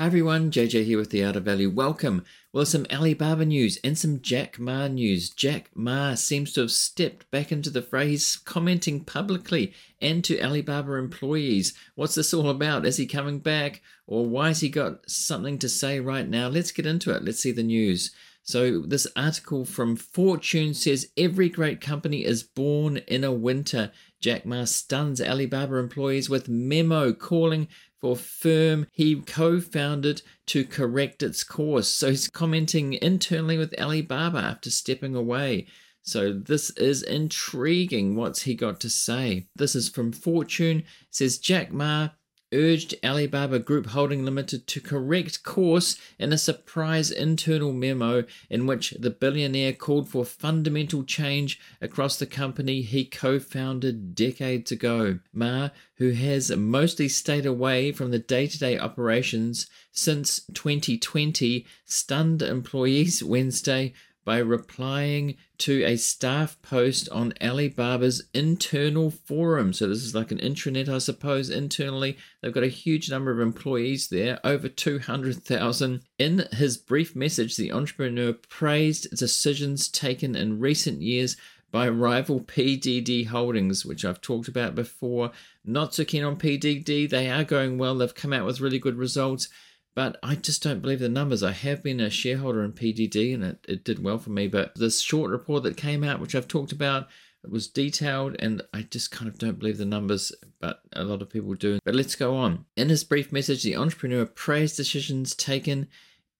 Hi everyone, JJ here with the of Value. Welcome. Well, some Alibaba news and some Jack Ma news. Jack Ma seems to have stepped back into the fray. He's commenting publicly and to Alibaba employees. What's this all about? Is he coming back? Or why has he got something to say right now? Let's get into it. Let's see the news. So, this article from Fortune says every great company is born in a winter. Jack Ma stuns Alibaba employees with memo calling for firm he co founded to correct its course. So he's commenting internally with Alibaba after stepping away. So this is intriguing. What's he got to say? This is from Fortune. It says Jack Ma urged Alibaba Group Holding Limited to correct course in a surprise internal memo in which the billionaire called for fundamental change across the company he co founded decades ago. Ma, who has mostly stayed away from the day to day operations since 2020, stunned employees Wednesday by replying to a staff post on Alibaba's internal forum. So, this is like an intranet, I suppose, internally. They've got a huge number of employees there, over 200,000. In his brief message, the entrepreneur praised decisions taken in recent years by rival PDD Holdings, which I've talked about before. Not so keen on PDD. They are going well, they've come out with really good results but I just don't believe the numbers. I have been a shareholder in PDD and it, it did well for me. But this short report that came out, which I've talked about, it was detailed and I just kind of don't believe the numbers, but a lot of people do. But let's go on. In his brief message, the entrepreneur praised decisions taken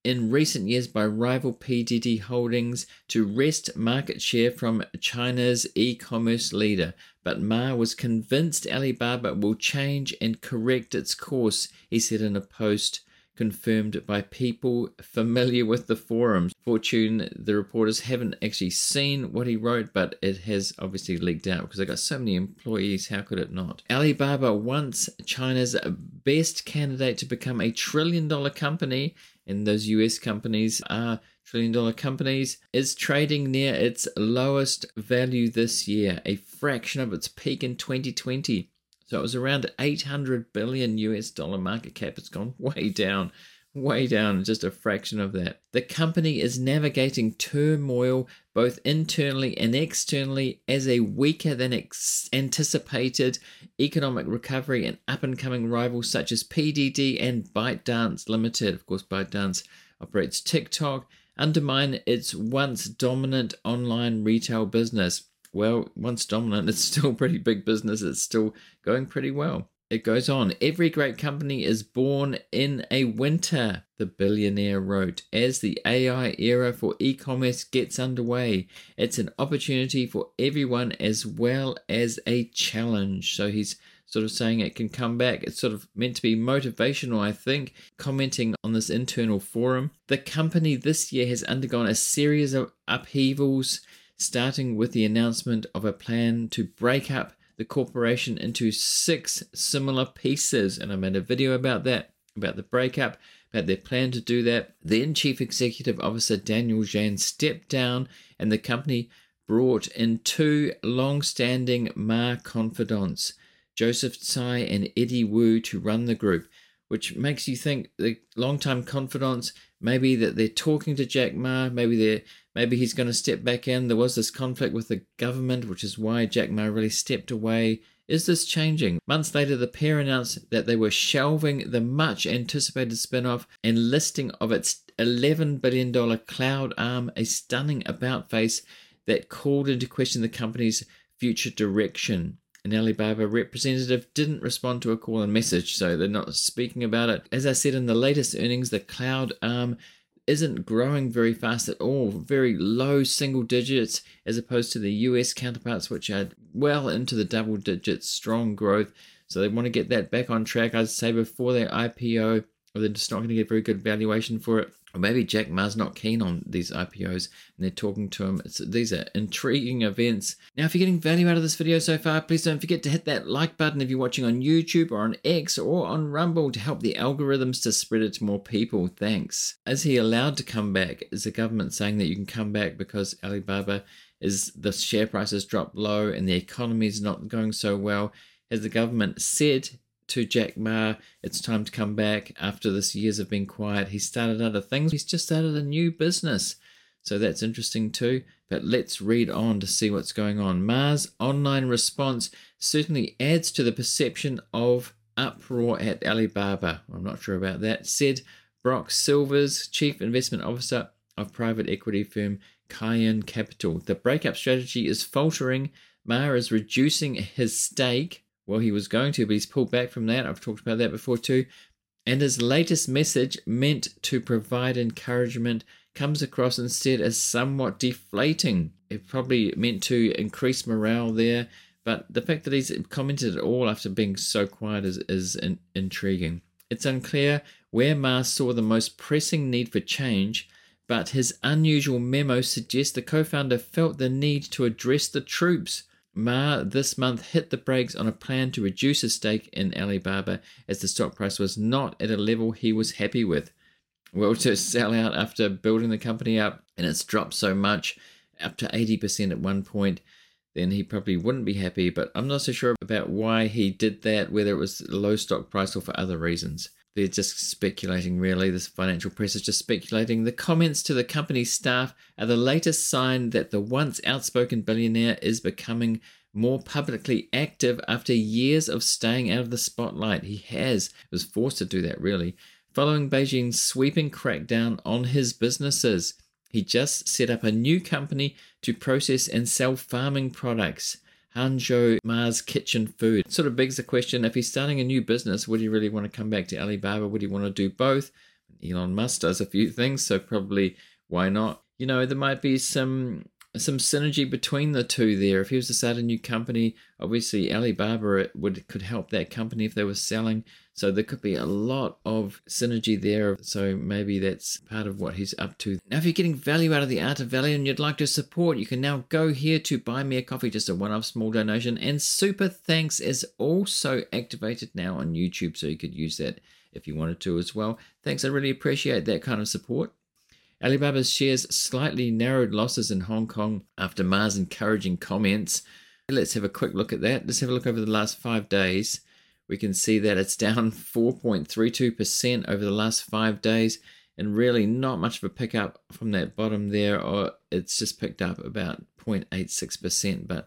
in recent years by rival PDD Holdings to wrest market share from China's e commerce leader. But Ma was convinced Alibaba will change and correct its course, he said in a post confirmed by people familiar with the forums. Fortune, the reporters haven't actually seen what he wrote, but it has obviously leaked out because I got so many employees. How could it not? Alibaba, once China's best candidate to become a trillion dollar company, and those US companies are trillion dollar companies, is trading near its lowest value this year, a fraction of its peak in 2020. So it was around 800 billion US dollar market cap. It's gone way down, way down, just a fraction of that. The company is navigating turmoil both internally and externally as a weaker than ex- anticipated economic recovery and up and coming rivals such as PDD and ByteDance Limited. Of course, ByteDance operates TikTok, undermine its once dominant online retail business well, once dominant, it's still pretty big business. It's still going pretty well. It goes on. Every great company is born in a winter, the billionaire wrote. As the AI era for e commerce gets underway, it's an opportunity for everyone as well as a challenge. So he's sort of saying it can come back. It's sort of meant to be motivational, I think, commenting on this internal forum. The company this year has undergone a series of upheavals starting with the announcement of a plan to break up the corporation into six similar pieces. And I made a video about that, about the breakup, about their plan to do that. Then Chief Executive Officer Daniel Zhang stepped down, and the company brought in two long standing Ma confidants, Joseph Tsai and Eddie Wu, to run the group. Which makes you think the long-time confidants maybe that they're talking to Jack Ma, maybe they're Maybe he's going to step back in. There was this conflict with the government, which is why Jack Ma really stepped away. Is this changing? Months later, the pair announced that they were shelving the much anticipated spin off and listing of its $11 billion cloud arm, a stunning about face that called into question the company's future direction. An Alibaba representative didn't respond to a call and message, so they're not speaking about it. As I said in the latest earnings, the cloud arm isn't growing very fast at all, very low single digits, as opposed to the US counterparts, which are well into the double digits, strong growth. So they want to get that back on track. I'd say before their IPO, or they're just not going to get very good valuation for it. Or maybe Jack Ma's not keen on these IPOs and they're talking to him. It's, these are intriguing events. Now, if you're getting value out of this video so far, please don't forget to hit that like button if you're watching on YouTube or on X or on Rumble to help the algorithms to spread it to more people. Thanks. Is he allowed to come back? Is the government saying that you can come back because Alibaba is the share price has dropped low and the economy is not going so well? Has the government said to Jack Ma. It's time to come back after this years of being quiet. He started other things. He's just started a new business. So that's interesting too. But let's read on to see what's going on. Ma's online response certainly adds to the perception of uproar at Alibaba. I'm not sure about that. Said Brock Silvers, Chief Investment Officer of private equity firm Kaiyuan Capital. The breakup strategy is faltering. Ma is reducing his stake. Well, he was going to, but he's pulled back from that. I've talked about that before too. And his latest message, meant to provide encouragement, comes across instead as somewhat deflating. It probably meant to increase morale there, but the fact that he's commented at all after being so quiet is, is in, intriguing. It's unclear where Ma saw the most pressing need for change, but his unusual memo suggests the co founder felt the need to address the troops. Ma this month hit the brakes on a plan to reduce his stake in Alibaba as the stock price was not at a level he was happy with. Well to sell out after building the company up and it's dropped so much up to 80% at one point then he probably wouldn't be happy but i'm not so sure about why he did that whether it was low stock price or for other reasons they're just speculating really this financial press is just speculating the comments to the company's staff are the latest sign that the once outspoken billionaire is becoming more publicly active after years of staying out of the spotlight he has was forced to do that really following Beijing's sweeping crackdown on his businesses. He just set up a new company to process and sell farming products. Hangzhou Ma's Kitchen Food. sort of begs the question if he's starting a new business, would he really want to come back to Alibaba? Would he want to do both? Elon Musk does a few things, so probably why not? You know, there might be some some synergy between the two there. If he was to start a new company, obviously Alibaba would could help that company if they were selling. So there could be a lot of synergy there. So maybe that's part of what he's up to. Now, if you're getting value out of the art of value and you'd like to support, you can now go here to buy me a coffee, just a one-off small donation. And super thanks is also activated now on YouTube, so you could use that if you wanted to as well. Thanks, I really appreciate that kind of support. Alibaba's shares slightly narrowed losses in Hong Kong after Ma's encouraging comments. Let's have a quick look at that. Let's have a look over the last five days. We can see that it's down 4.32% over the last five days, and really not much of a pickup from that bottom there, or it's just picked up about 0.86%. But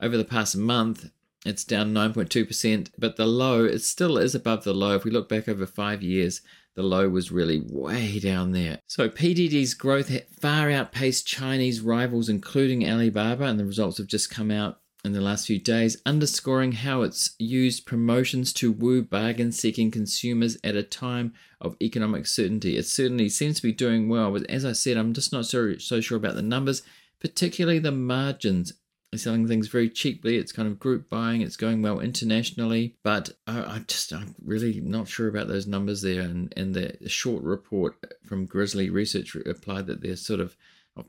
over the past month, it's down 9.2%, but the low, it still is above the low. If we look back over five years, the low was really way down there. So PDD's growth far outpaced Chinese rivals, including Alibaba, and the results have just come out in the last few days, underscoring how it's used promotions to woo bargain seeking consumers at a time of economic certainty. It certainly seems to be doing well, but as I said, I'm just not so, so sure about the numbers, particularly the margins selling things very cheaply. It's kind of group buying. It's going well internationally, but I, just I'm really not sure about those numbers there. And and the short report from Grizzly Research replied that they're sort of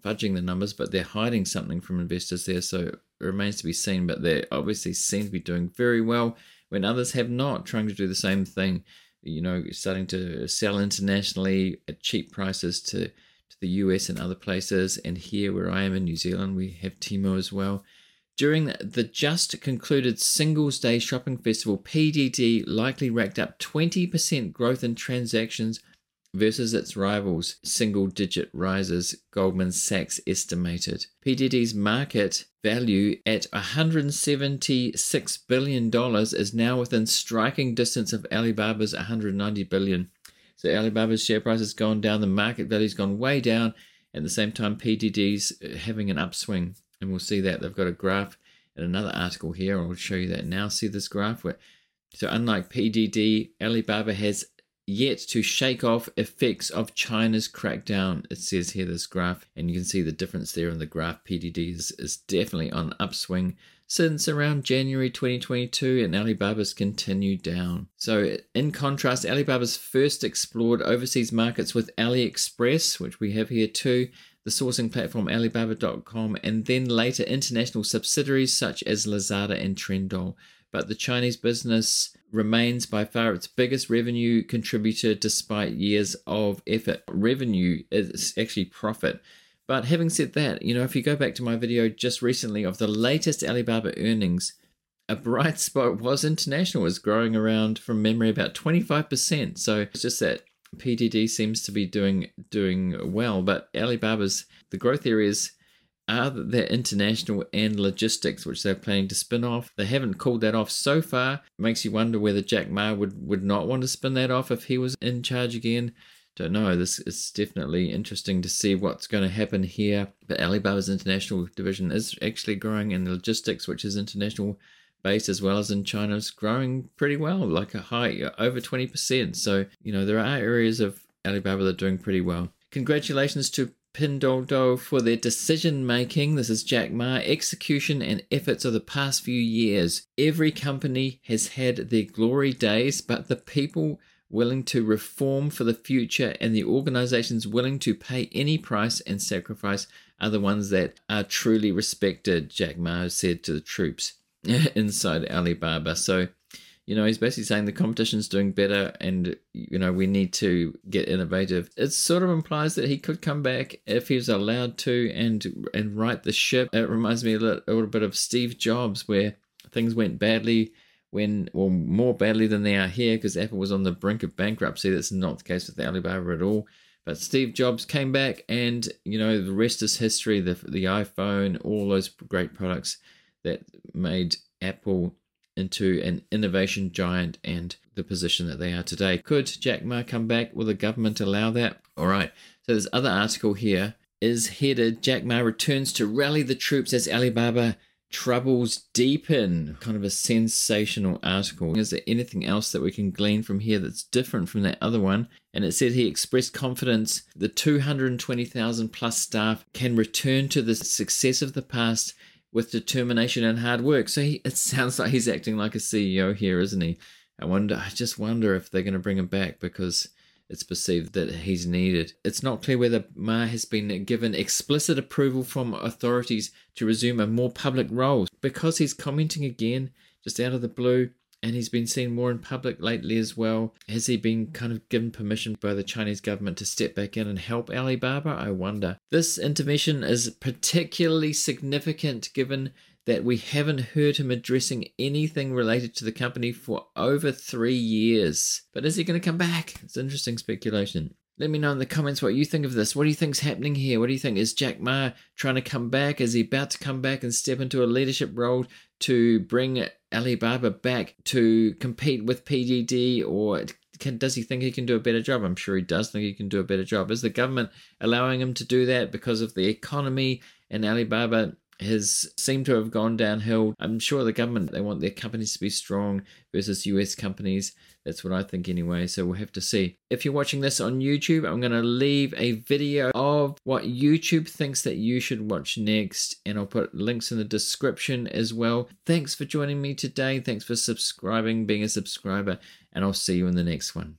fudging the numbers, but they're hiding something from investors there. So it remains to be seen. But they obviously seem to be doing very well when others have not, trying to do the same thing. You know, starting to sell internationally at cheap prices to to the US and other places. And here, where I am in New Zealand, we have Temu as well. During the just concluded Singles Day Shopping Festival, PDD likely racked up 20% growth in transactions versus its rivals, single digit rises, Goldman Sachs estimated. PDD's market value at $176 billion is now within striking distance of Alibaba's $190 billion. So Alibaba's share price has gone down, the market value's gone way down. At the same time, PDD's uh, having an upswing, and we'll see that they've got a graph in another article here. I'll show you that now. See this graph where, so unlike PDD, Alibaba has yet to shake off effects of China's crackdown. It says here this graph, and you can see the difference there in the graph. PDD is, is definitely on upswing since around January 2022, and Alibaba's continued down. So, in contrast, Alibaba's first explored overseas markets with AliExpress, which we have here too, the sourcing platform Alibaba.com, and then later international subsidiaries such as Lazada and Trendyol. But the Chinese business remains by far its biggest revenue contributor despite years of effort. Revenue is actually profit. But having said that, you know, if you go back to my video just recently of the latest Alibaba earnings, a bright spot was international, was growing around from memory about 25%. So it's just that PDD seems to be doing doing well, but Alibaba's the growth areas are their international and logistics, which they're planning to spin off. They haven't called that off so far. It makes you wonder whether Jack Ma would, would not want to spin that off if he was in charge again. Don't know. Uh, this is definitely interesting to see what's going to happen here. But Alibaba's international division is actually growing, and the logistics, which is international based as well as in China, is growing pretty well, like a high uh, over 20%. So, you know, there are areas of Alibaba that are doing pretty well. Congratulations to Pinduoduo for their decision making. This is Jack Ma. Execution and efforts of the past few years. Every company has had their glory days, but the people willing to reform for the future and the organizations willing to pay any price and sacrifice are the ones that are truly respected, Jack Ma said to the troops inside Alibaba. So you know, he's basically saying the competition's doing better and, you know, we need to get innovative. It sort of implies that he could come back if he was allowed to and and right the ship. It reminds me a little, a little bit of Steve Jobs, where things went badly when, well, more badly than they are here because Apple was on the brink of bankruptcy. That's not the case with Alibaba at all. But Steve Jobs came back, and you know the rest is history. The the iPhone, all those great products that made Apple into an innovation giant and the position that they are today. Could Jack Ma come back? Will the government allow that? All right. So this other article here is headed Jack Ma returns to rally the troops as Alibaba troubles deepen. Kind of a sensational article. Is there anything else that we can glean from here that's different from that other one? And it said he expressed confidence the 220,000 plus staff can return to the success of the past with determination and hard work. So he, it sounds like he's acting like a CEO here, isn't he? I wonder. I just wonder if they're going to bring him back because it's perceived that he's needed. It's not clear whether Ma has been given explicit approval from authorities to resume a more public role because he's commenting again just out of the blue and he's been seen more in public lately as well. Has he been kind of given permission by the Chinese government to step back in and help Alibaba? I wonder. This intervention is particularly significant given that we haven't heard him addressing anything related to the company for over three years. But is he going to come back? It's interesting speculation. Let me know in the comments what you think of this. What do you think's happening here? What do you think? Is Jack Ma trying to come back? Is he about to come back and step into a leadership role to bring Alibaba back to compete with PDD or can, does he think he can do a better job? I'm sure he does think he can do a better job. Is the government allowing him to do that because of the economy and Alibaba has seemed to have gone downhill. I'm sure the government they want their companies to be strong versus US companies. That's what I think anyway. So we'll have to see. If you're watching this on YouTube, I'm going to leave a video of what YouTube thinks that you should watch next, and I'll put links in the description as well. Thanks for joining me today. Thanks for subscribing, being a subscriber, and I'll see you in the next one.